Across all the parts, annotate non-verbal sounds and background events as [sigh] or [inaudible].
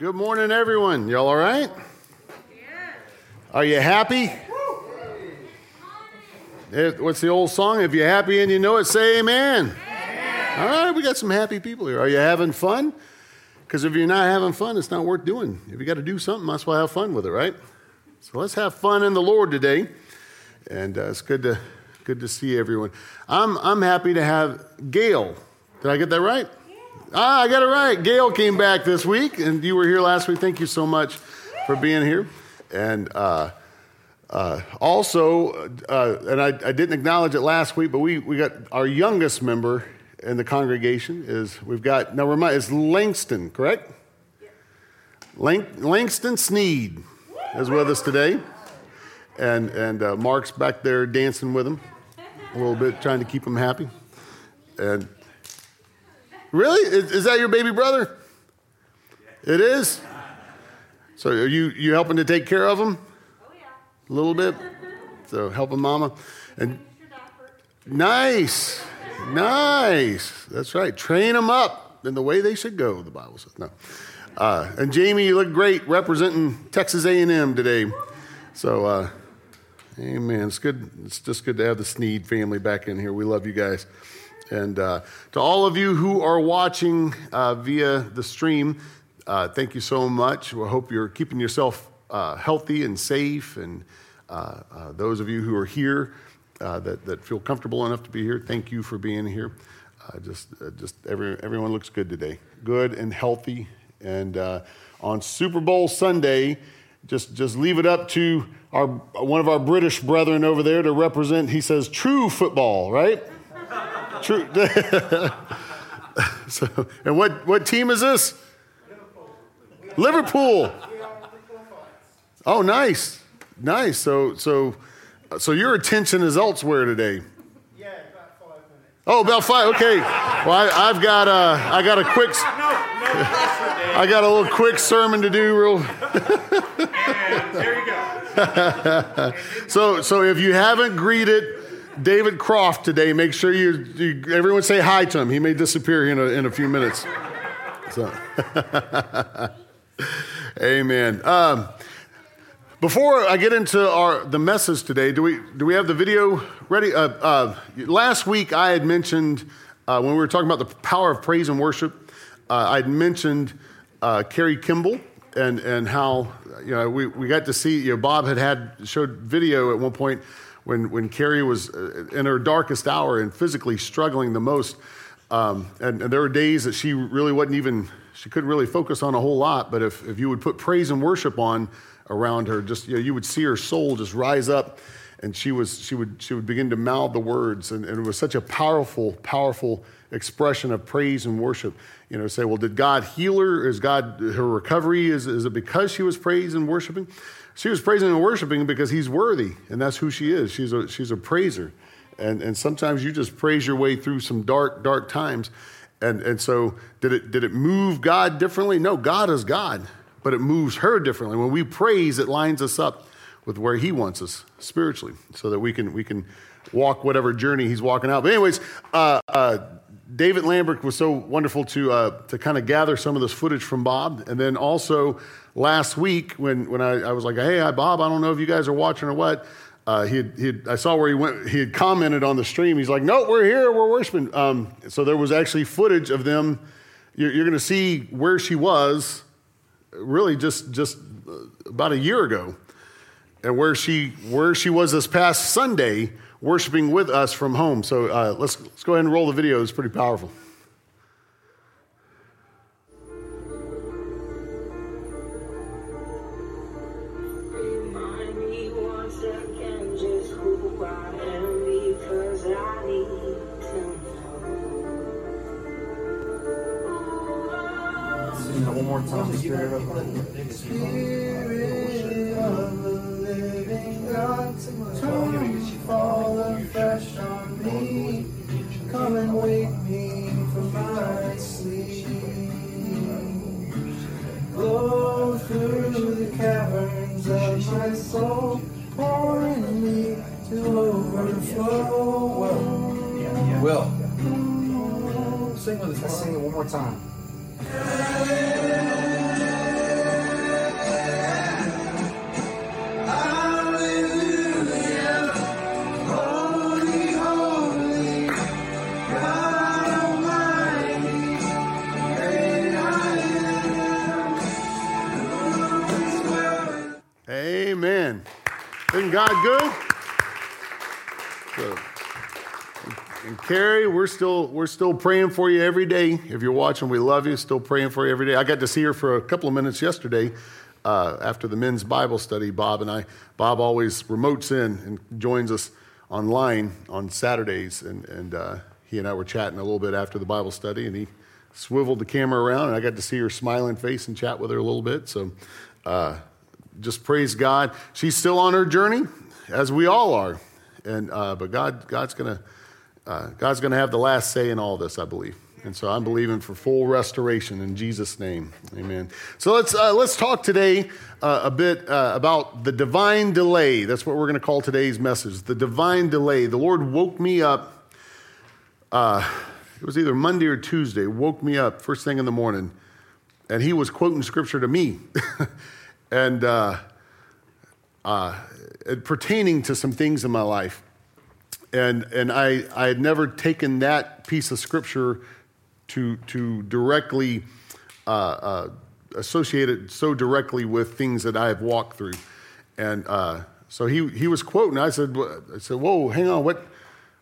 Good morning, everyone. Y'all all right? Are you happy? What's the old song? If you're happy and you know it, say amen. All right, we got some happy people here. Are you having fun? Because if you're not having fun, it's not worth doing. If you got to do something, as well have fun with it, right? So let's have fun in the Lord today. And uh, it's good to good to see everyone. I'm I'm happy to have Gail. Did I get that right? Ah, I got it right. Gail came back this week, and you were here last week. Thank you so much for being here. And uh, uh, also, uh, and I, I didn't acknowledge it last week, but we, we got our youngest member in the congregation is we've got now remind it's Langston, correct? Lang, Langston Sneed is with us today, and and uh, Mark's back there dancing with him a little bit, trying to keep him happy. And really, is, is that your baby brother? It is. So are you you helping to take care of him? Oh, yeah. A little bit. So helping mama. And nice. Nice. That's right. Train them up in the way they should go, the Bible says. No. Uh, and Jamie, you look great representing Texas A&M today. So, uh, amen. It's good. It's just good to have the Sneed family back in here. We love you guys. And uh, to all of you who are watching uh, via the stream, uh, thank you so much. We hope you're keeping yourself uh, healthy and safe. And uh, uh, those of you who are here that, that feel comfortable enough to be here, thank you for being here. Just just every, everyone looks good today, good and healthy. And on Super Bowl Sunday, just, just leave it up to our, one of our British brethren over there to represent, he says, true football, right? True. [laughs] so, and what, what team is this? Liverpool. Oh, nice, nice. So, so, so your attention is elsewhere today. Yeah, about five minutes. Oh, about five. Okay. Well, I, I've got a, I got a quick, No, no I got a little quick sermon to do. Real. [laughs] and There you go. [laughs] So, so if you haven't greeted David Croft today, make sure you, you everyone say hi to him. He may disappear in a, in a few minutes. So, [laughs] amen. Um, before I get into our the message today, do we do we have the video ready? Uh, uh, last week I had mentioned uh, when we were talking about the power of praise and worship, uh, I'd mentioned uh, Carrie Kimball and and how you know we, we got to see you know Bob had had showed video at one point when when Carrie was uh, in her darkest hour and physically struggling the most, um, and, and there were days that she really wasn't even she couldn't really focus on a whole lot, but if if you would put praise and worship on around her. Just you, know, you would see her soul just rise up, and she was she would she would begin to mouth the words, and, and it was such a powerful, powerful expression of praise and worship. You know, say, well, did God heal her? Is God her recovery? Is is it because she was praising and worshiping? She was praising and worshiping because He's worthy, and that's who she is. She's a she's a praiser, and and sometimes you just praise your way through some dark dark times. And, and so, did it, did it move God differently? No, God is God but it moves her differently. When we praise, it lines us up with where He wants us spiritually, so that we can we can walk whatever journey He's walking out. But anyways, uh, uh, David Lambert was so wonderful to uh, to kind of gather some of this footage from Bob, and then also last week when when I, I was like, hey, hi, Bob, I don't know if you guys are watching or what. Uh, he had, he had, I saw where he went. He had commented on the stream. He's like, "No, we're here. We're worshiping." Um, so there was actually footage of them. You're, you're going to see where she was really just just about a year ago and where she where she was this past sunday worshiping with us from home so uh, let's let's go ahead and roll the video it's pretty powerful sing with us. Let's sing it one more time. Amen. Isn't God good? Good and Carrie, we're still we're still praying for you every day. If you're watching, we love you. Still praying for you every day. I got to see her for a couple of minutes yesterday uh, after the men's Bible study. Bob and I. Bob always remotes in and joins us online on Saturdays, and and uh, he and I were chatting a little bit after the Bible study, and he swiveled the camera around, and I got to see her smiling face and chat with her a little bit. So. Uh, just praise God. She's still on her journey, as we all are, and uh, but God, God's gonna, uh, God's gonna have the last say in all this, I believe. And so I'm believing for full restoration in Jesus' name, Amen. So let's uh, let's talk today uh, a bit uh, about the divine delay. That's what we're going to call today's message: the divine delay. The Lord woke me up. Uh, it was either Monday or Tuesday. Woke me up first thing in the morning, and He was quoting scripture to me. [laughs] and uh, uh, pertaining to some things in my life. And, and I, I had never taken that piece of scripture to, to directly uh, uh associate it so directly with things that I have walked through. And uh, so he, he was quoting. I said, I said, Whoa, hang on. What,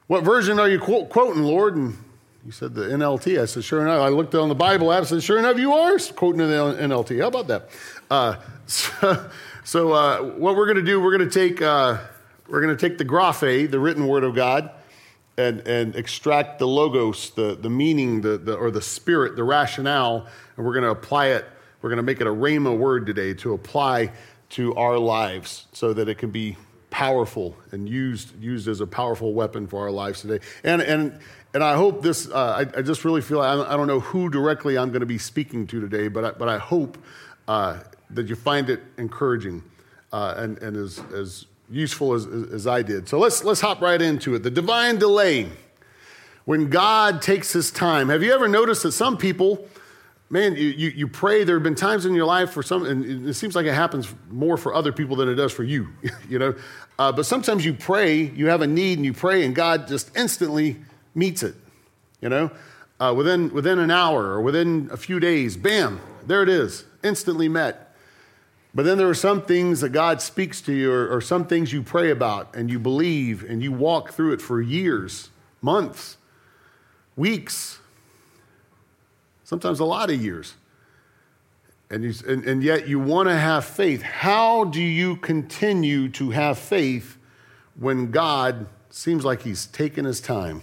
what version are you quoting, Lord? And he said, The NLT. I said, Sure enough. I looked on the Bible app and said, Sure enough, you are quoting the NLT. How about that? Uh, [laughs] so, so uh, what we're going to do, we're going to take uh, we're going to take the graphe, the written word of God, and and extract the logos, the the meaning, the, the or the spirit, the rationale, and we're going to apply it. We're going to make it a rhema word today to apply to our lives, so that it can be powerful and used used as a powerful weapon for our lives today. And and and I hope this. Uh, I, I, just really feel I, I, don't know who directly I'm going to be speaking to today, but I, but I hope uh, that you find it encouraging uh, and, and as, as useful as, as I did. So let's, let's hop right into it. The divine delay. When God takes his time. Have you ever noticed that some people, man, you, you, you pray, there have been times in your life for some, and it seems like it happens more for other people than it does for you, [laughs] you know? Uh, but sometimes you pray, you have a need and you pray, and God just instantly meets it, you know? Uh, within, within an hour or within a few days, bam, there it is, instantly met. But then there are some things that God speaks to you, or, or, some things you pray about and you believe and you walk through it for years, months, weeks, sometimes a lot of years. And, you, and, and yet you want to have faith. How do you continue to have faith when God seems like He's taking His time?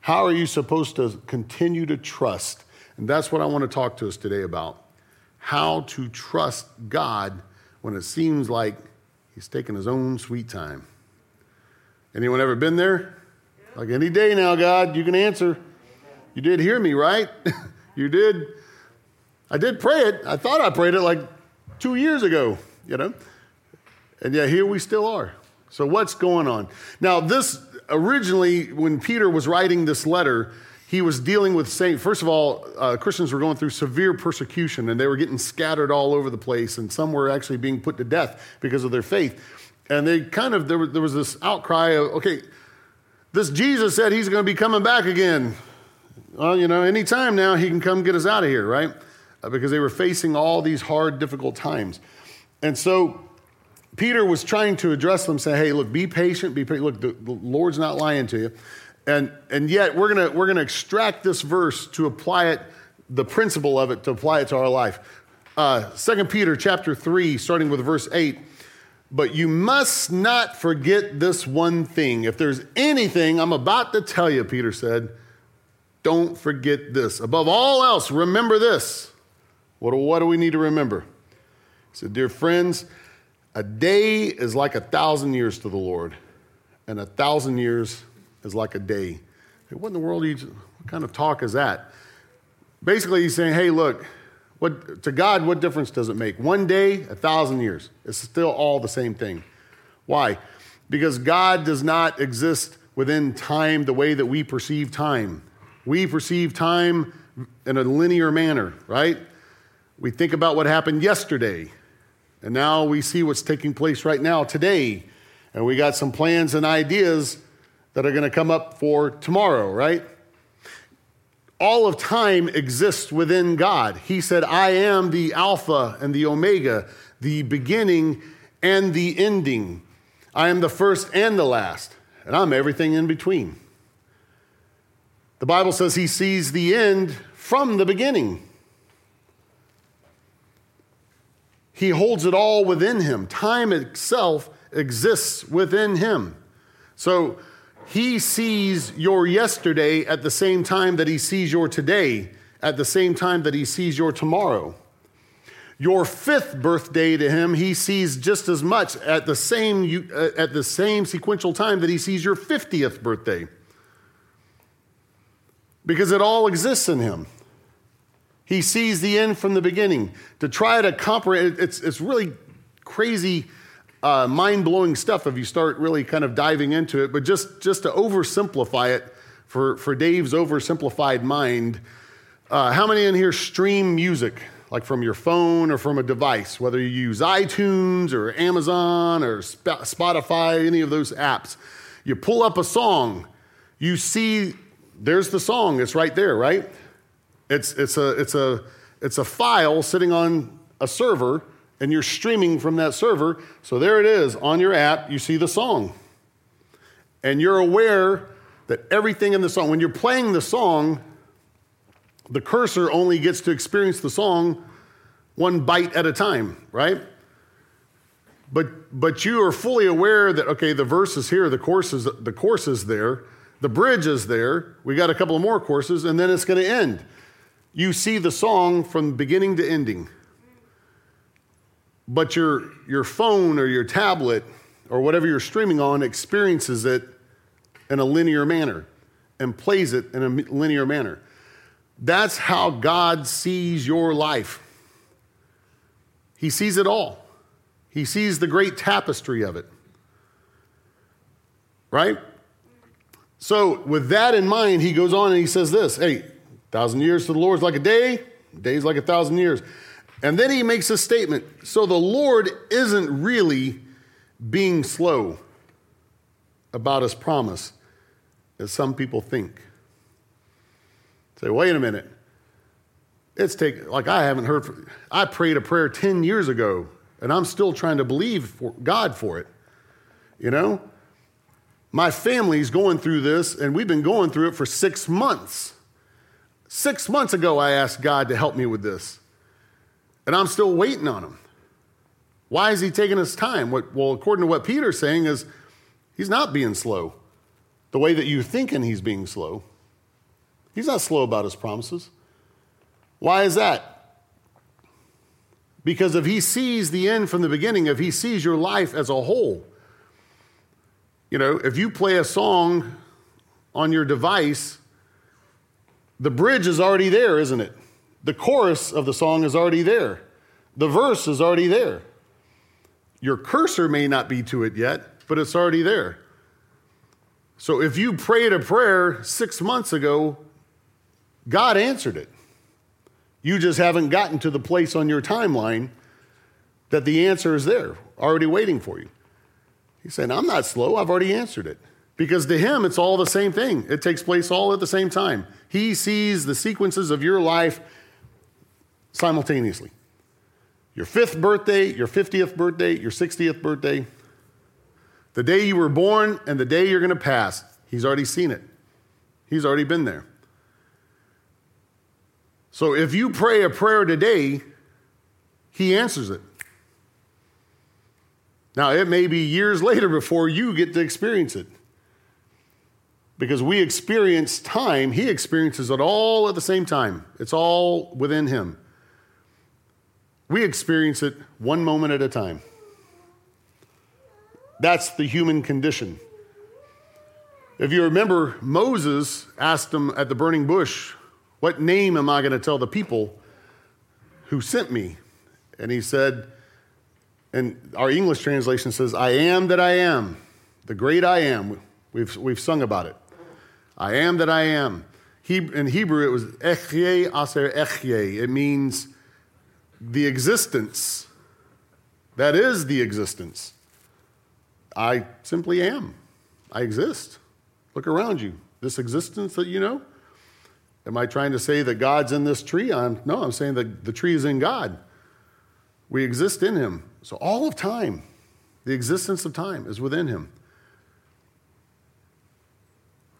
How are you supposed to continue to trust? And that's what I want to talk to us today about how to trust God when it seems like He's taking His own sweet time. Anyone ever been there? Like any day now, God, you can answer. You did hear me, right? [laughs] you did. I did pray it. I thought I prayed it like two years ago, you know? And yet here we still are. So what's going on? Now, this originally, when Peter was writing this letter, he was dealing with saying, first of all, uh, Christians were going through severe persecution and they were getting scattered all over the place, and some were actually being put to death because of their faith. And they kind of, there was, there was this outcry of, okay, this Jesus said he's going to be coming back again. Well, you know, anytime now he can come get us out of here, right? Uh, because they were facing all these hard, difficult times. And so Peter was trying to address them, say, hey, look, be patient, be patient. Look, the, the Lord's not lying to you. And, and yet, we're going we're gonna extract this verse to apply it, the principle of it, to apply it to our life. Uh, 2 Peter chapter 3, starting with verse 8. But you must not forget this one thing. If there's anything I'm about to tell you, Peter said, don't forget this. Above all else, remember this. What, what do we need to remember? He said, Dear friends, a day is like a thousand years to the Lord, and a thousand years is like a day. What in the world you, what kind of talk is that? Basically, he's saying, hey, look, what, to God, what difference does it make? One day, a thousand years. It's still all the same thing. Why? Because God does not exist within time the way that we perceive time. We perceive time in a linear manner, right? We think about what happened yesterday, and now we see what's taking place right now, today. And we got some plans and ideas that are going to come up for tomorrow, right? All of time exists within God. He said, I am the Alpha and the Omega, the beginning and the ending. I am the first and the last, and I'm everything in between. The Bible says he sees the end from the beginning. He holds it all within him. Time itself exists within him. So he sees your yesterday at the same time that he sees your today, at the same time that he sees your tomorrow. Your fifth birthday to him, he sees just as much at the same, uh, at the same sequential time that he sees your 50th birthday. Because it all exists in him. He sees the end from the beginning. To try to comprehend, it's, it's really crazy, uh, mind blowing stuff if you start really kind of diving into it. But just, just to oversimplify it for, for Dave's oversimplified mind, uh, how many in here stream music, like from your phone or from a device, whether you use iTunes or Amazon or Spotify, any of those apps? You pull up a song, you see there's the song, it's right there, right? It's, it's, a, it's, a, it's a file sitting on a server, and you're streaming from that server. So there it is on your app, you see the song. And you're aware that everything in the song, when you're playing the song, the cursor only gets to experience the song one byte at a time, right? But, but you are fully aware that, okay, the verse is here, the course is, the course is there, the bridge is there, we got a couple of more courses, and then it's going to end you see the song from beginning to ending. But your, your phone or your tablet or whatever you're streaming on experiences it in a linear manner and plays it in a linear manner. That's how God sees your life. He sees it all. He sees the great tapestry of it. Right? So, with that in mind, he goes on and he says this Hey, thousand years to the Lord is like a day, days like a thousand years. And then he makes a statement. So the Lord isn't really being slow about his promise, as some people think. Say, wait a minute. It's take like I haven't heard. For, I prayed a prayer ten years ago, and I'm still trying to believe for God for it. You know, my family's going through this, and we've been going through it for six months. Six months ago, I asked God to help me with this, and I'm still waiting on him. Why is he taking his time? What, well, according to what Peter's saying, is he's not being slow the way that you're thinking he's being slow. He's not slow about his promises. Why is that? Because if he sees the end from the beginning, if he sees your life as a whole, you know, if you play a song on your device the bridge is already there, isn't it? The chorus of the song is already there. The verse is already there. Your cursor may not be to it yet, but it's already there. So if you prayed a prayer six months ago, God answered it. You just haven't gotten to the place on your timeline that the answer is there, already waiting for you. He's saying, I'm not slow, I've already answered it. Because to him, it's all the same thing. It takes place all at the same time. He sees the sequences of your life simultaneously. Your fifth birthday, your 50th birthday, your 60th birthday, the day you were born, and the day you're going to pass. He's already seen it, He's already been there. So if you pray a prayer today, He answers it. Now, it may be years later before you get to experience it because we experience time, he experiences it all at the same time. It's all within him. We experience it one moment at a time. That's the human condition. If you remember, Moses asked him at the burning bush, What name am I going to tell the people who sent me? And he said, and our English translation says, I am that I am, the great I am. We've, we've sung about it. I am that I am. He, in Hebrew, it was ehyeh asher ehyeh. It means the existence. That is the existence. I simply am. I exist. Look around you. This existence that you know. Am I trying to say that God's in this tree? I'm, no, I'm saying that the tree is in God. We exist in Him. So all of time, The existence of time is within him.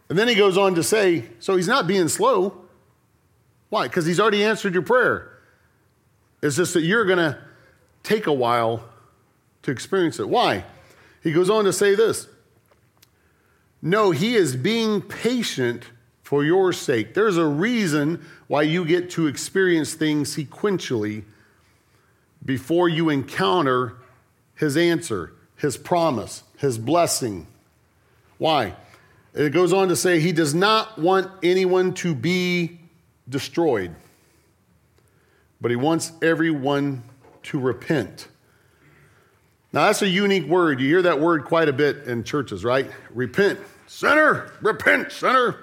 And then he goes on to say, so he's not being slow. Why? Because he's already answered your prayer. It's just that you're going to take a while to experience it. Why? He goes on to say this No, he is being patient for your sake. There's a reason why you get to experience things sequentially before you encounter his answer, his promise, his blessing. Why? It goes on to say he does not want anyone to be destroyed, but he wants everyone to repent. Now, that's a unique word. You hear that word quite a bit in churches, right? Repent. Sinner, repent, sinner.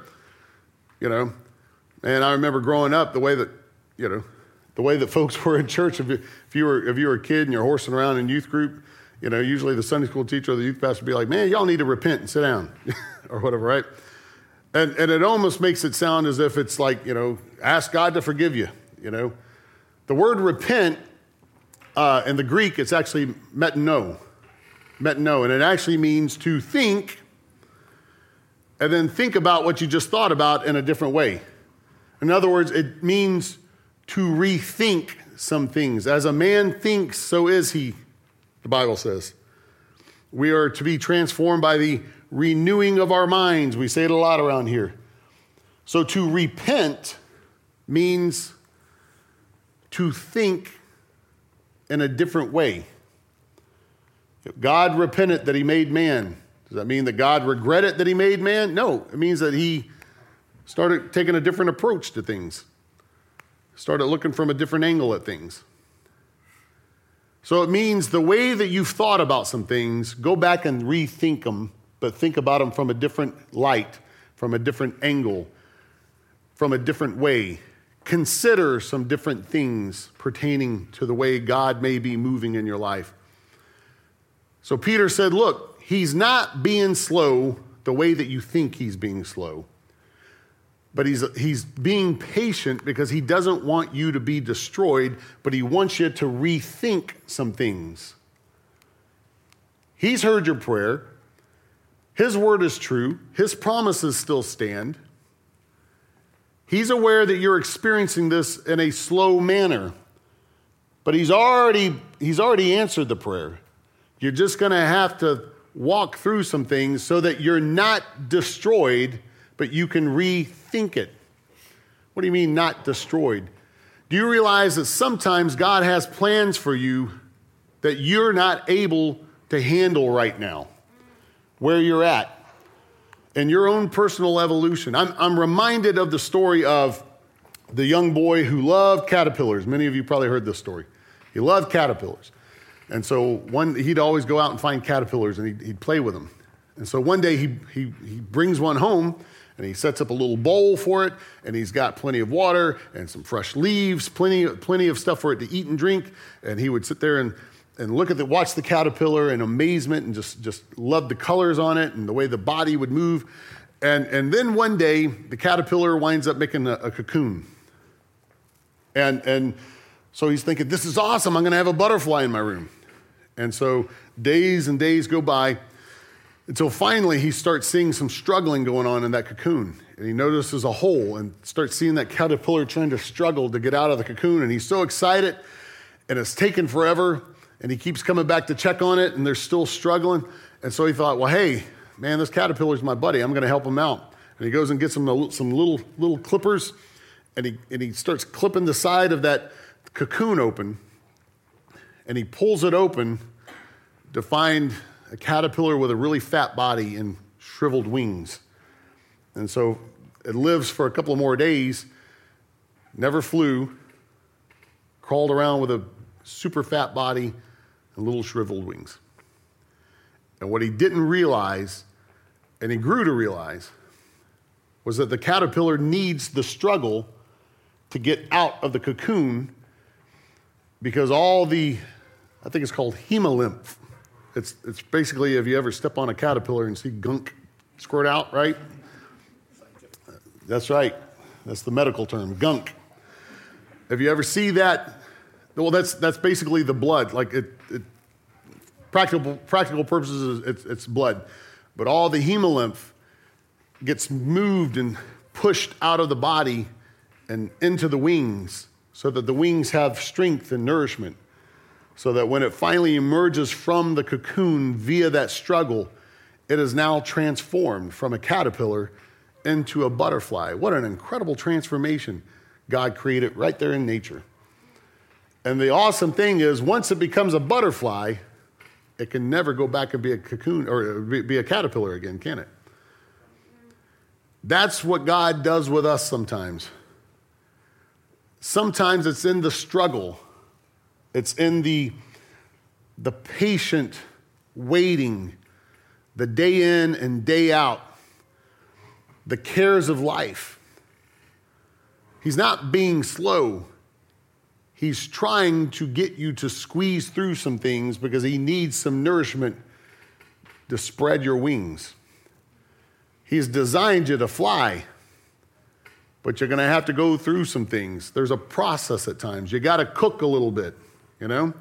You know, and I remember growing up the way that, you know, the way that [laughs] folks were in church. If you, if you, were, if you were a kid and you're horsing around in youth group, you know, usually the Sunday school teacher or the youth pastor would be like, man, y'all need to repent and sit down [laughs] or whatever, right? And, and it almost makes it sound as if it's like, you know, ask God to forgive you, you know. The word repent uh, in the Greek, it's actually metano, metano, and it actually means to think and then think about what you just thought about in a different way. In other words, it means to rethink some things. As a man thinks, so is he, the Bible says. We are to be transformed by the renewing of our minds. We say it a lot around here. So to repent means to think in a different way. God repented that he made man. Does that mean that God regretted that he made man? No, it means that he started taking a different approach to things, started looking from a different angle at things. So it means the way that you've thought about some things, go back and rethink them, but think about them from a different light, from a different angle, from a different way. Consider some different things pertaining to the way God may be moving in your life. So Peter said, Look, he's not being slow the way that you think he's being slow, but he's, he's being patient because he doesn't want you to be destroyed, but he wants you to rethink some things. He's heard your prayer. His word is true. His promises still stand. He's aware that you're experiencing this in a slow manner, but he's already, he's already answered the prayer. You're just going to have to walk through some things so that you're not destroyed, but you can rethink it. What do you mean, not destroyed? Do you realize that sometimes God has plans for you that you're not able to handle right now, where you're at, in your own personal evolution? I'm, I'm reminded of the story of the young boy who loved caterpillars. Many of you probably heard this story. He loved caterpillars. And so one, he'd always go out and find caterpillars and he'd, he'd play with them. And so one day he, he, he brings one home and he sets up a little bowl for it and he's got plenty of water and some fresh leaves, plenty, plenty of stuff for it to eat and drink. And he would sit there and, and look at the, watch the caterpillar in amazement and just, just love the colors on it and the way the body would move. And, and then one day the caterpillar winds up making a, a cocoon. And, and so he's thinking, this is awesome. I'm going to have a butterfly in my room. And so days and days go by until finally he starts seeing some struggling going on in that cocoon. And he notices a hole and starts seeing that caterpillar trying to struggle to get out of the cocoon. And he's so excited, and it's taken forever. And he keeps coming back to check on it, and they're still struggling. And so he thought, well, hey, man, this caterpillar's my buddy. I'm going to help him out. And he goes and gets him some little, little clippers, and he, and he starts clipping the side of that cocoon open and he pulls it open to find a caterpillar with a really fat body and shriveled wings. And so it lives for a couple of more days, never flew, crawled around with a super fat body and little shriveled wings. And what he didn't realize, and he grew to realize, was that the caterpillar needs the struggle to get out of the cocoon because all the, I think it's called hemolymph. It's, it's basically if you ever step on a caterpillar and see gunk squirt out, right? That's right. That's the medical term, gunk. If you ever see that, well, that's, that's basically the blood. Like it, it practical, practical purposes, it's, it's blood. But all the hemolymph gets moved and pushed out of the body and into the wings so that the wings have strength and nourishment. So that when it finally emerges from the cocoon via that struggle, it is now transformed from a caterpillar into a butterfly. What an incredible transformation God created right there in nature. And the awesome thing is, once it becomes a butterfly, it can never go back and be a cocoon or uh, be a caterpillar again, can it? That's what God does with us sometimes. Sometimes it's in the struggle, it's in the, the patient waiting, the day in and day out, the cares of life. He's not being slow. He's trying to get you to squeeze through some things because he needs some nourishment to spread your wings. He's designed you to fly, but you're going to have to go through some things. There's a process at times. You got to cook a little bit, you know?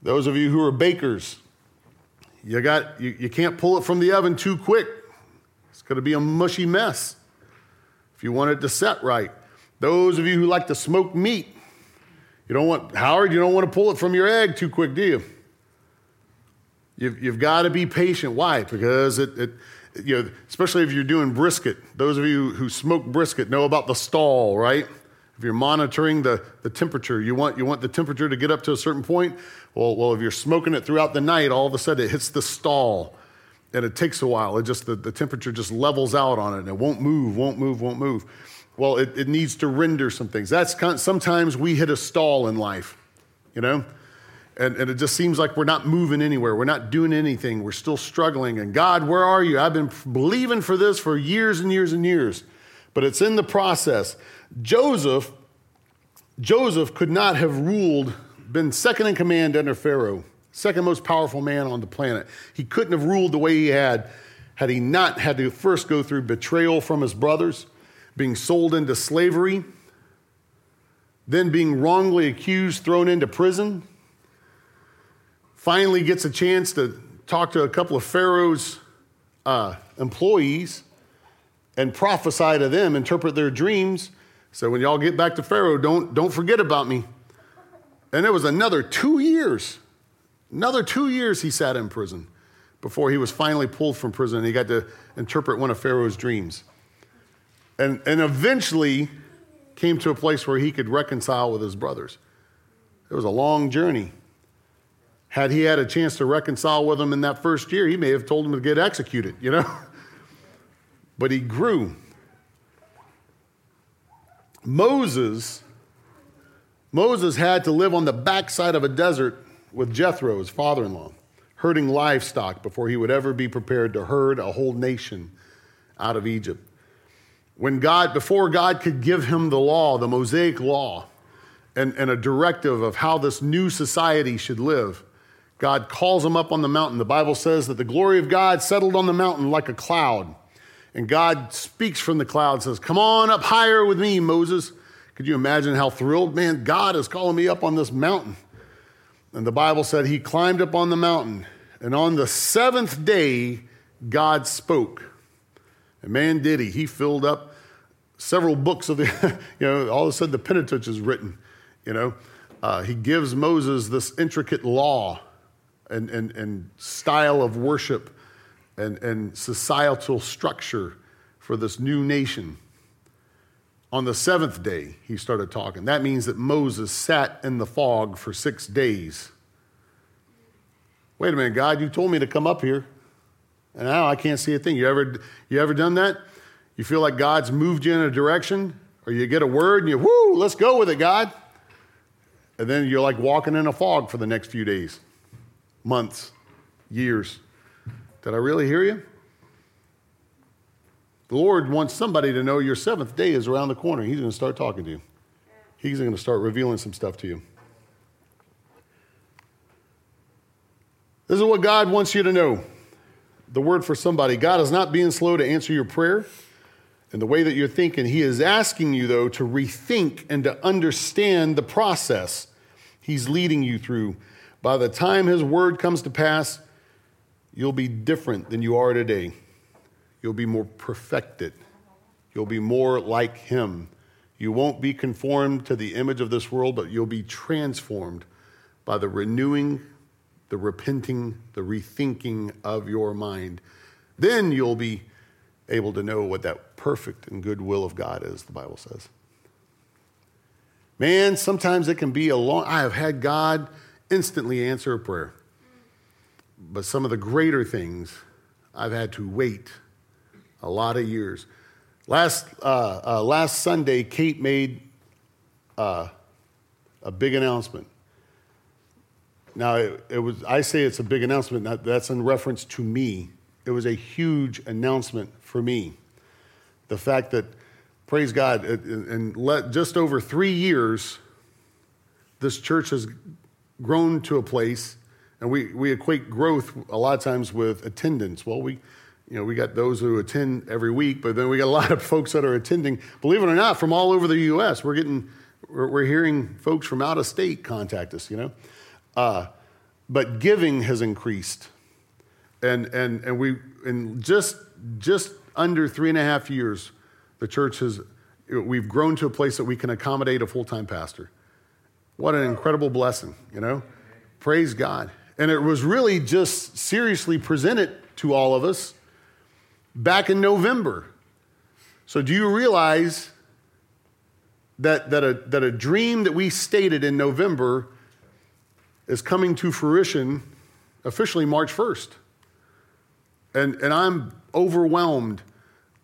Those of you who are bakers, you, got, you, you can't pull it from the oven too quick. It's going to be a mushy mess if you want it to set right. Those of you who like to smoke meat, you don't want, Howard, you don't want to pull it from your egg too quick, do you? You've, you've got to be patient. Why? Because it, it, you know, especially if you're doing brisket. Those of you who smoke brisket know about the stall, right? If you're monitoring the, the temperature, you want, you want the temperature to get up to a certain point. Well, well, if you're smoking it throughout the night, all of a sudden it hits the stall and it takes a while. It just, the, the temperature just levels out on it and it won't move, won't move, won't move. Well, it, it needs to render some things. That's kind of, sometimes we hit a stall in life, you know? And, and it just seems like we're not moving anywhere. We're not doing anything. We're still struggling. And God, where are you? I've been believing for this for years and years and years. But it's in the process. Joseph, Joseph could not have ruled, been second in command under Pharaoh, second most powerful man on the planet. He couldn't have ruled the way he had had he not had to first go through betrayal from his brothers being sold into slavery, then being wrongly accused, thrown into prison. Finally, gets a chance to talk to a couple of Pharaoh's uh, employees and prophesy to them, interpret their dreams. So when y'all get back to Pharaoh, don't, don't forget about me. And it was another two years, another two years he sat in prison before he was finally pulled from prison and he got to interpret one of Pharaoh's dreams and, and eventually came to a place where he could reconcile with his brothers. It was a long journey. Had he had a chance to reconcile with them in that first year, he may have told them to get executed, you know? [laughs] but he grew. Moses, Moses had to live on the backside of a desert with Jethro, his father in law, herding livestock before he would ever be prepared to herd a whole nation out of Egypt. When God, before God could give him the law, the Mosaic law, and, and a directive of how this new society should live, God calls him up on the mountain. The Bible says that the glory of God settled on the mountain like a cloud. And God speaks from the cloud, says, Come on up higher with me, Moses. Could you imagine how thrilled? Man, God is calling me up on this mountain. And the Bible said he climbed up on the mountain. And on the seventh day, God spoke. And man, did he. He filled up several books of the, [laughs] you know, all of a sudden the Pentateuch is written, you know. Uh, he gives Moses this intricate law and, and, and style of worship and, and societal structure for this new nation. On the seventh day, he started talking. That means that Moses sat in the fog for six days. Wait a minute, God, you told me to come up here, and now I can't see a thing. You ever, you ever done that? You feel like God's moved you in a direction, or you get a word and you, whoo, let's go with it, God. And then you're like walking in a fog for the next few days, months, years. Did I really hear you? The Lord wants somebody to know your seventh day is around the corner. He's going to start talking to you, He's going to start revealing some stuff to you. This is what God wants you to know. The word for somebody God is not being slow to answer your prayer and the way that you're thinking. He is asking you, though, to rethink and to understand the process He's leading you through. By the time his word comes to pass, you'll be different than you are today. You'll be more perfected. You'll be more like him. You won't be conformed to the image of this world, but you'll be transformed by the renewing, the repenting, the rethinking of your mind. Then you'll be able to know what that perfect and good will of God is, the Bible says. Man, sometimes it can be a long, I have had God instantly answer a prayer. But some of the greater things, I've had to wait a lot of years. Last, uh, uh, last Sunday, Kate made uh, a big announcement. Now, it, it, was, I say it's a big announcement, that's in reference to me. It was a huge announcement for me. The fact that, praise God, in just over three years, this church has grown to a place, and we, we equate growth a lot of times with attendance. Well, we, you know, we got those who attend every week, but then we got a [laughs] lot of folks that are attending, believe it or not, from all over the U.S. We're getting, we're, we're hearing folks from out of state contact us, you know. Uh, but giving has increased. And, and, and we, in just, just under three and a half years, the church has, we've grown to a place that we can accommodate a full time pastor. What an incredible blessing, you know? Praise God. And it was really just seriously presented to all of us back in November. So, do you realize that, that, a, that a dream that we stated in November is coming to fruition officially March 1st? And, and I'm overwhelmed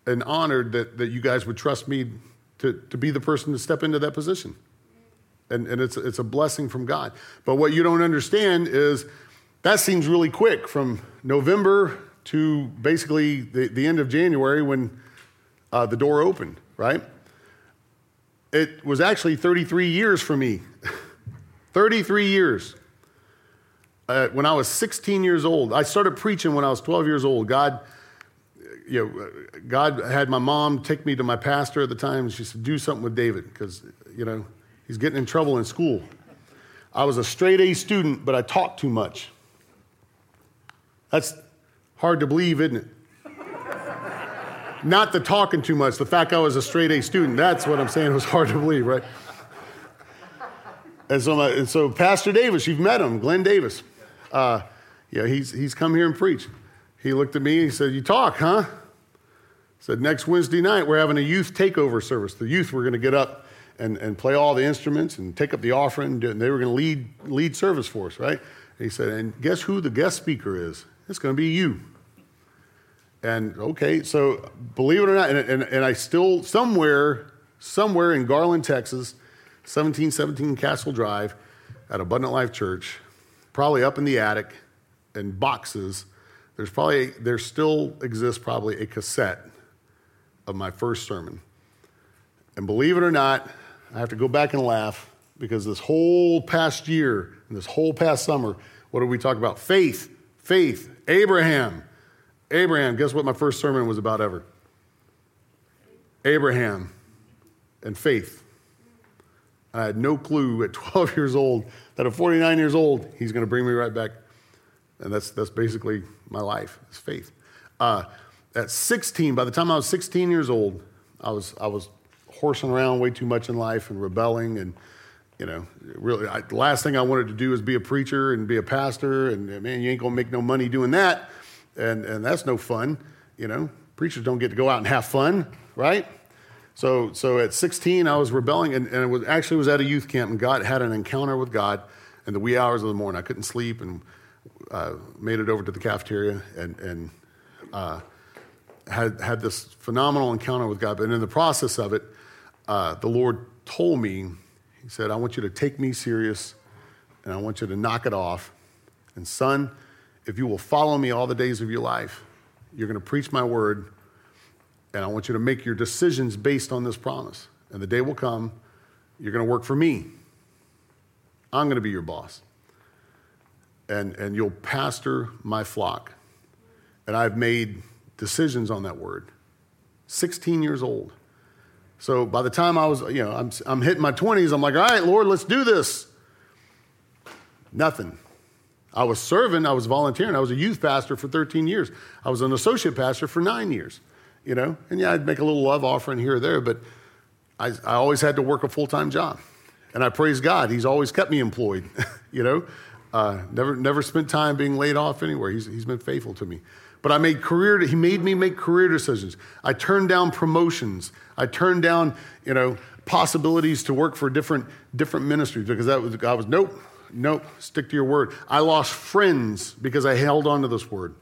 and honored that, that you guys would trust me to, to be the person to step into that position and, and it's, it's a blessing from God. But what you don't understand is that seems really quick from November to basically the, the end of January when uh, the door opened, right? It was actually 33 years for me. [laughs] 33 years. Uh, when I was 16 years old, I started preaching when I was 12 years old. God, you know, God had my mom take me to my pastor at the time. And She said, "Do something with David," because you know He's getting in trouble in school. I was a straight A student, but I talked too much. That's hard to believe, isn't it? Not the talking too much, the fact I was a straight A student. That's what I'm saying was hard to believe, right? And so, my, and so Pastor Davis, you've met him, Glenn Davis. Uh, yeah, he's, he's come here and preached. He looked at me and he said, You talk, huh? Said, Next Wednesday night, we're having a youth takeover service. The youth were going to get up and, and play all the instruments and take up the offering. And they were going to lead, lead service for us, right? And he said, and guess who the guest speaker is? It's going to be you. And okay, so believe it or not, and, and, and I still, somewhere, somewhere in Garland, Texas, 1717 Castle Drive at Abundant Life Church, probably up in the attic in boxes, there's probably, there still exists probably a cassette of my first sermon. And believe it or not, I have to go back and laugh because this whole past year and this whole past summer, what did we talk about? Faith, faith, Abraham. Abraham, guess what my first sermon was about ever? Abraham and faith. I had no clue at [laughs] 12 years old that at 49 years old, he's going to bring me right back. And that's, that's basically my life, is faith. Uh, at 16, by the time I was 16 years old, I was, I was horsing around way too much in life and rebelling and you know really I, the last thing i wanted to do was be a preacher and be a pastor and man you ain't gonna make no money doing that and and that's no fun you know preachers don't get to go out and have fun right so so at 16 i was rebelling and, and it was actually was at a youth camp and god had an encounter with god in the wee hours of the morning i couldn't sleep and uh, made it over to the cafeteria and and uh, had had this phenomenal encounter with god but in the process of it uh, the Lord told me, He said, I want you to take me serious and I want you to knock it off. And son, if you will follow me all the days of your life, you're going to preach my word, and I want you to make your decisions based on this promise. And the day will come, you're going to work for me. I'm going to be your boss. And, and you'll pastor my flock. And I've made decisions on that word. 16 years old. So by the time I was, you know, I'm, I'm hitting my 20s, I'm like, all right, Lord, let's do this. Nothing. I was serving, I was volunteering, I was a youth pastor for 13 years. I was an associate pastor for nine years, you know? And yeah, I'd make a little love offering here or there, but I, I always had to work a full time job. And I praise God, He's always kept me employed, [laughs] you know? Uh, never, never spent time being laid off anywhere. He's, he's been faithful to me. But I made career, he made me make career decisions. I turned down promotions. I turned down, you know, possibilities to work for different, different ministries because that was, I was, nope, nope, stick to your word. I lost friends because I held on to this word.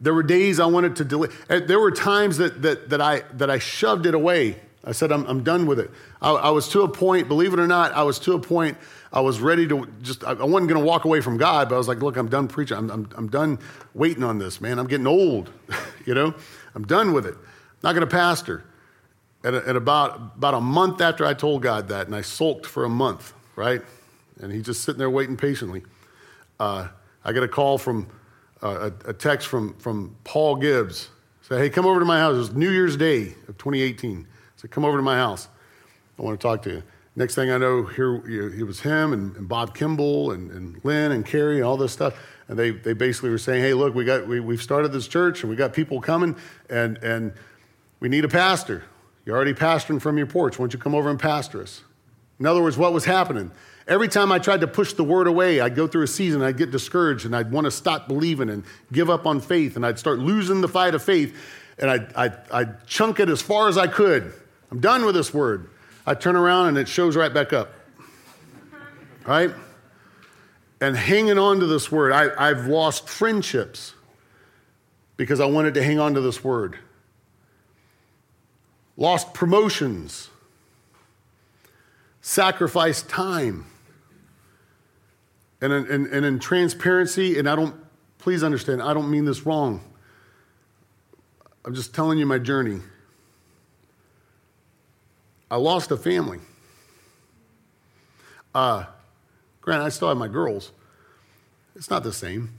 There were days I wanted to delay. eh, There were times that, that, that, I, that I shoved it away. I said, I'm, I'm done with it. I, I was to a point, believe it or not, I was to a point, I was ready to just, I wasn't going to walk away from God, but I was like, look, I'm done preaching. I'm, I'm, I'm done waiting on this, man. I'm getting old, [laughs] you know? I'm done with it. I'm Not going to pastor. At, a- at about, about a month after I told God that, and I sulked for a month, right? And he's just sitting there waiting patiently. Uh, I get a call from, a, a text from, from Paul Gibbs. Say, hey, come over to my house. It was New Year's Day of 2018. Said, come over to my house. I want to talk to you. Next thing I know, here it was him and, and Bob Kimball and, and Lynn and Carrie and all this stuff. And they, they basically were saying, hey, look, we got, we, we've started this church and we got people coming and, and we need a pastor. You're already pastoring from your porch. Why don't you come over and pastor us? In other words, what was happening? Every time I tried to push the word away, I'd go through a season, I'd get discouraged, and I'd want to stop believing and give up on faith, and I'd start losing the fight of faith, and I'd, I'd, I'd chunk it as far as I could. I'm done with this word. I'd turn around, and it shows right back up. Right? And hanging on to this word, I, I've lost friendships because I wanted to hang on to this word. Lost promotions sacrificed time. And in, and, and in transparency, and I don't, please understand, I don't mean this wrong. I'm just telling you my journey. I lost a family. Uh, granted, I still have my girls. It's not the same.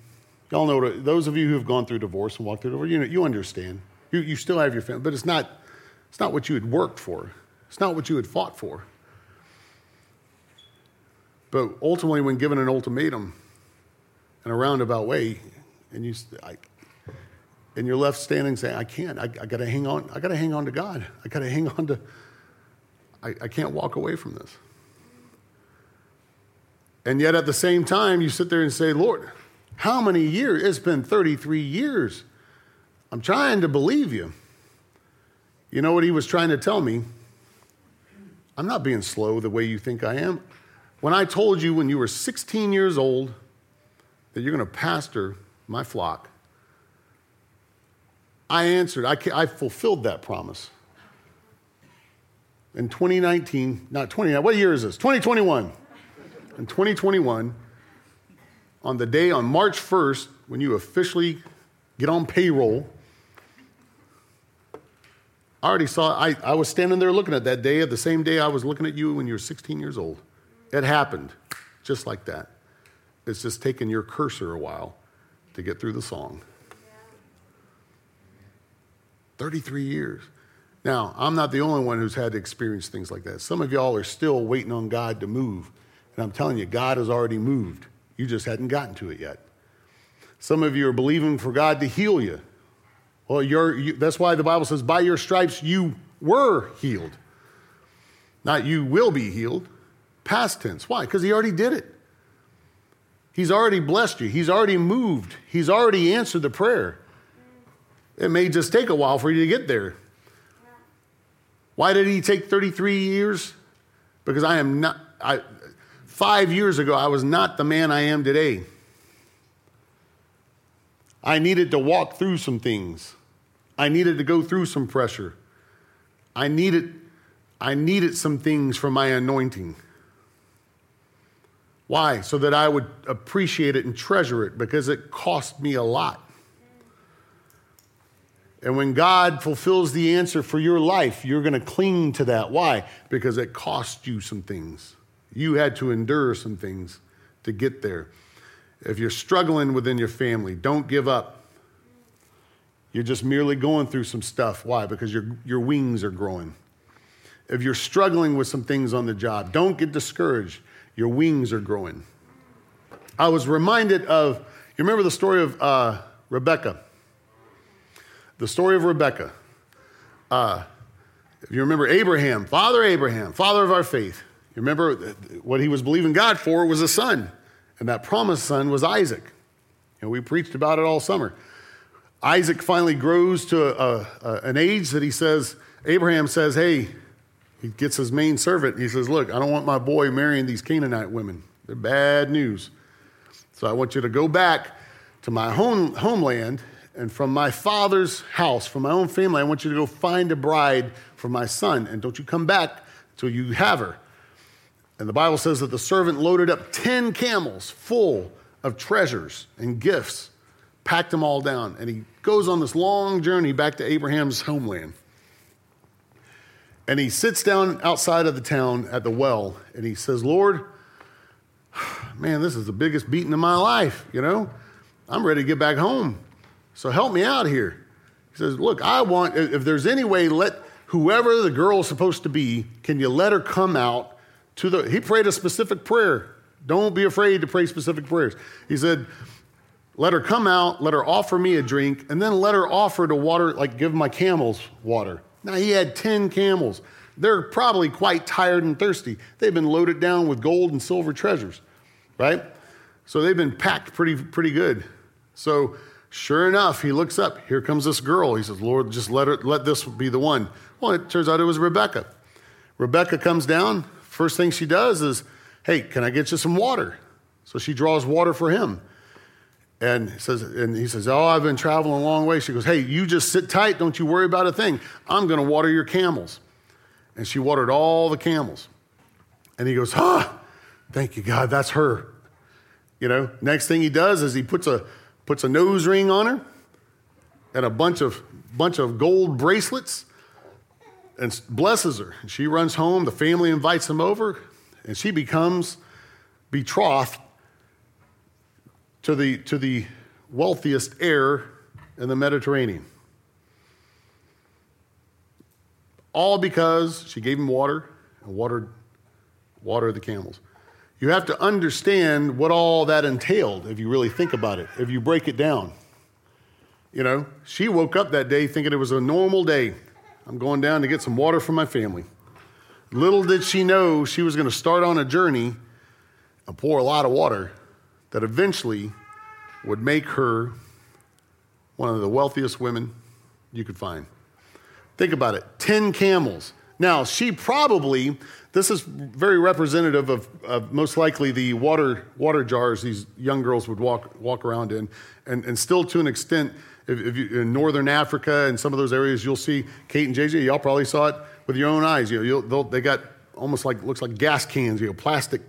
Y'all know, those of you who have gone through divorce and walked through divorce, you, know, you understand. You, you still have your family, but it's not, it's not what you had worked for. It's not what you had fought for. But ultimately, when given an ultimatum in a roundabout way, and you, I, and you're left standing saying, "I can't. I, I got to hang on. I got to hang on to God. I got to hang on to. I, I can't walk away from this." And yet, at the same time, you sit there and say, "Lord, how many years? It's been 33 years. I'm trying to believe you." You know what he was trying to tell me? I'm not being slow the way you think I am. When I told you when you were 16 years old that you're going to pastor my flock, I answered, I, I fulfilled that promise. In 2019, not 20, what year is this? 2021. In 2021, on the day on March 1st, when you officially get on payroll, I already saw, I, I was standing there looking at that day, the same day I was looking at you when you were 16 years old. It happened just like that. It's just taken your cursor a while to get through the song. 33 years. Now, I'm not the only one who's had to experience things like that. Some of y'all are still waiting on God to move. And I'm telling you, God has already moved. You just hadn't gotten to it yet. Some of you are believing for God to heal you. Well, you, that's why the Bible says, by your stripes you were healed. Not you will be healed. Past tense. Why? Because he already did it. He's already blessed you. He's already moved. He's already answered the prayer. It may just take a while for you to get there. Why did he take 33 years? Because I am not, I, five years ago, I was not the man I am today. I needed to walk through some things. I needed to go through some pressure. I needed, I needed some things from my anointing. Why? So that I would appreciate it and treasure it because it cost me a lot. And when God fulfills the answer for your life, you're going to cling to that. Why? Because it cost you some things. You had to endure some things to get there. If you're struggling within your family, don't give up. You're just merely going through some stuff. Why? Because your, your wings are growing. If you're struggling with some things on the job, don't get discouraged. Your wings are growing. I was reminded of, you remember the story of uh, Rebecca? The story of Rebecca. Uh, if you remember Abraham, Father Abraham, father of our faith, you remember what he was believing God for was a son, and that promised son was Isaac. Know, we preached about it all summer. Isaac finally grows to a, a, an age that he says, Abraham says, Hey, he gets his main servant. He says, Look, I don't want my boy marrying these Canaanite women. They're bad news. So I want you to go back to my home, homeland, and from my father's house, from my own family, I want you to go find a bride for my son. And don't you come back till you have her. And the Bible says that the servant loaded up 10 camels full of treasures and gifts, packed them all down, and he goes on this long journey back to Abraham's homeland. And he sits down outside of the town at the well and he says, Lord, man, this is the biggest beating of my life, you know? I'm ready to get back home. So help me out here. He says, Look, I want, if there's any way, let whoever the girl is supposed to be, can you let her come out to the, he prayed a specific prayer. Don't be afraid to pray specific prayers. He said, let her come out, let her offer me a drink, and then let her offer to water, like give my camels water. Now he had 10 camels. They're probably quite tired and thirsty. They've been loaded down with gold and silver treasures, right? So they've been packed pretty, pretty good. So sure enough, he looks up. Here comes this girl. He says, Lord, just let her let this be the one. Well, it turns out it was Rebecca. Rebecca comes down. First thing she does is, hey, can I get you some water? So she draws water for him. And he says, and he says, Oh, I've been traveling a long way. She goes, Hey, you just sit tight. Don't you worry about a thing. I'm going to water your camels. And she watered all the camels. And he goes, Ah, thank you, God. That's her. You know, next thing he does is he puts a, puts a nose ring on her and a bunch of, bunch of gold bracelets and blesses her. And she runs home. The family invites him over, and she becomes betrothed to the, to the wealthiest heir in the Mediterranean. All because she gave him water and watered, watered the camels. You have to understand what all that entailed if you really think about it, if you break it down. You know, she woke up that day thinking it was a normal day. I'm going down to get some water for my family. Little did she know she was going to start on a journey and pour a lot of water that eventually would make her one of the wealthiest women you could find. Think about it 10 camels. Now, she probably, this is very representative of, of most likely the water, water jars these young girls would walk, walk around in. And, and still, to an extent, if, if you, in northern Africa and some of those areas, you'll see Kate and JJ, y'all probably saw it with your own eyes. You know, they got almost like, looks like gas cans, you know, plastic,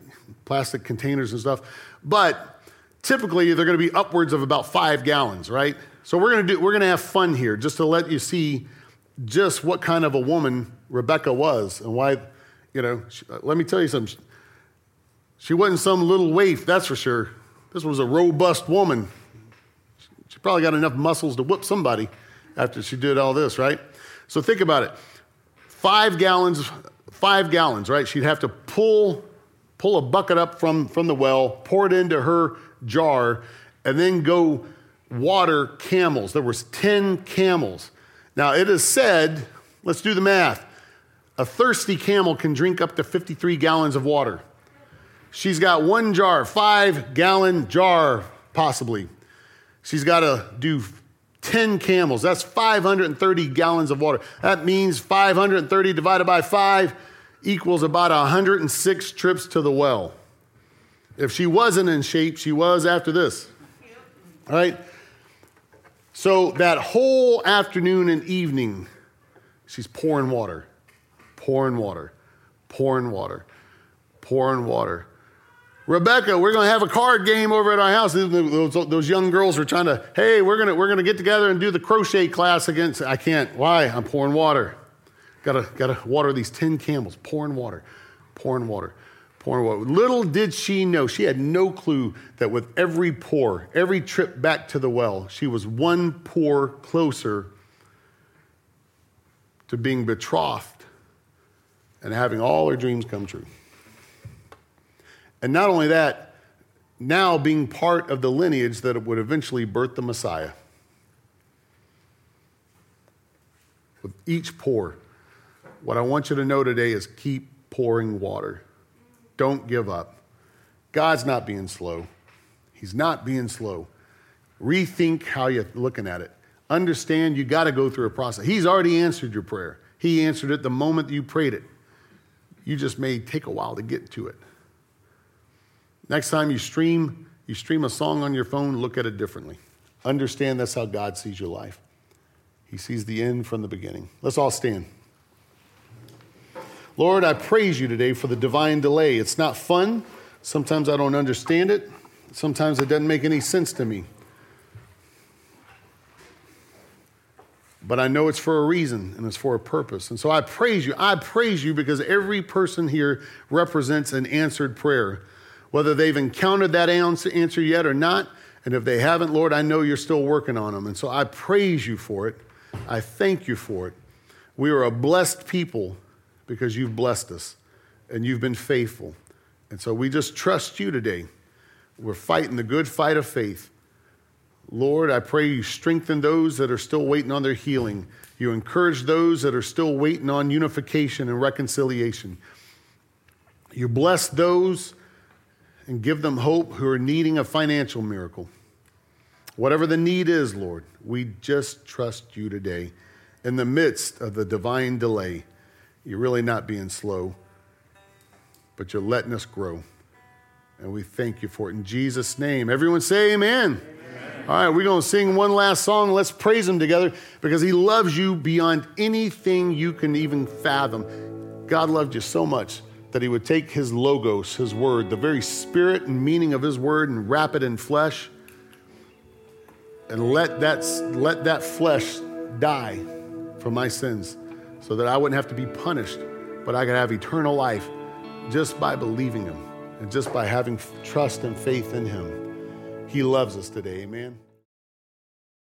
plastic containers and stuff. But typically they're going to be upwards of about five gallons, right? So we're going to do we're going to have fun here, just to let you see just what kind of a woman Rebecca was and why, you know. She, uh, let me tell you something. She wasn't some little waif, that's for sure. This was a robust woman. She probably got enough muscles to whip somebody after she did all this, right? So think about it. Five gallons, five gallons, right? She'd have to pull pull a bucket up from, from the well, pour it into her jar, and then go water camels. There was 10 camels. Now it is said, let's do the math. A thirsty camel can drink up to 53 gallons of water. She's got one jar, five gallon jar, possibly. She's got to do 10 camels. That's 530 gallons of water. That means 530 divided by 5 equals about 106 trips to the well. If she wasn't in shape, she was after this. All right? So that whole afternoon and evening, she's pouring water, pouring water, pouring water, pouring water. Rebecca, we're going to have a card game over at our house. Those, those young girls are trying to, hey, we're going to, we're going to get together and do the crochet class against. I can't. Why? I'm pouring water. Gotta, gotta water these 10 camels, pouring water, pouring water, pouring water. Little did she know, she had no clue that with every pour, every trip back to the well, she was one pour closer to being betrothed and having all her dreams come true. And not only that, now being part of the lineage that would eventually birth the Messiah. With each pour, what I want you to know today is keep pouring water. Don't give up. God's not being slow. He's not being slow. Rethink how you're looking at it. Understand you got to go through a process. He's already answered your prayer. He answered it the moment you prayed it. You just may take a while to get to it. Next time you stream, you stream a song on your phone, look at it differently. Understand that's how God sees your life. He sees the end from the beginning. Let's all stand. Lord, I praise you today for the divine delay. It's not fun. Sometimes I don't understand it. Sometimes it doesn't make any sense to me. But I know it's for a reason and it's for a purpose. And so I praise you. I praise you because every person here represents an answered prayer, whether they've encountered that answer yet or not. And if they haven't, Lord, I know you're still working on them. And so I praise you for it. I thank you for it. We are a blessed people because you've blessed us and you've been faithful. And so we just trust you today. We're fighting the good fight of faith. Lord, I pray you strengthen those that are still waiting on their healing. You encourage those that are still waiting on unification and reconciliation. You bless those and give them hope who are needing a financial miracle. Whatever the need is, Lord, we just trust you today in the midst of the divine delay. You're really not being slow, but you're letting us grow. And we thank you for it in Jesus' name. Everyone say amen. amen. All right, we're going to sing one last song. Let's praise him together because he loves you beyond anything you can even fathom. God loved you so much that he would take his logos, his word, the very spirit and meaning of his word, and wrap it in flesh and let that, let that flesh die for my sins so that I wouldn't have to be punished, but I could have eternal life just by believing Him and just by having trust and faith in Him. He loves us today, amen.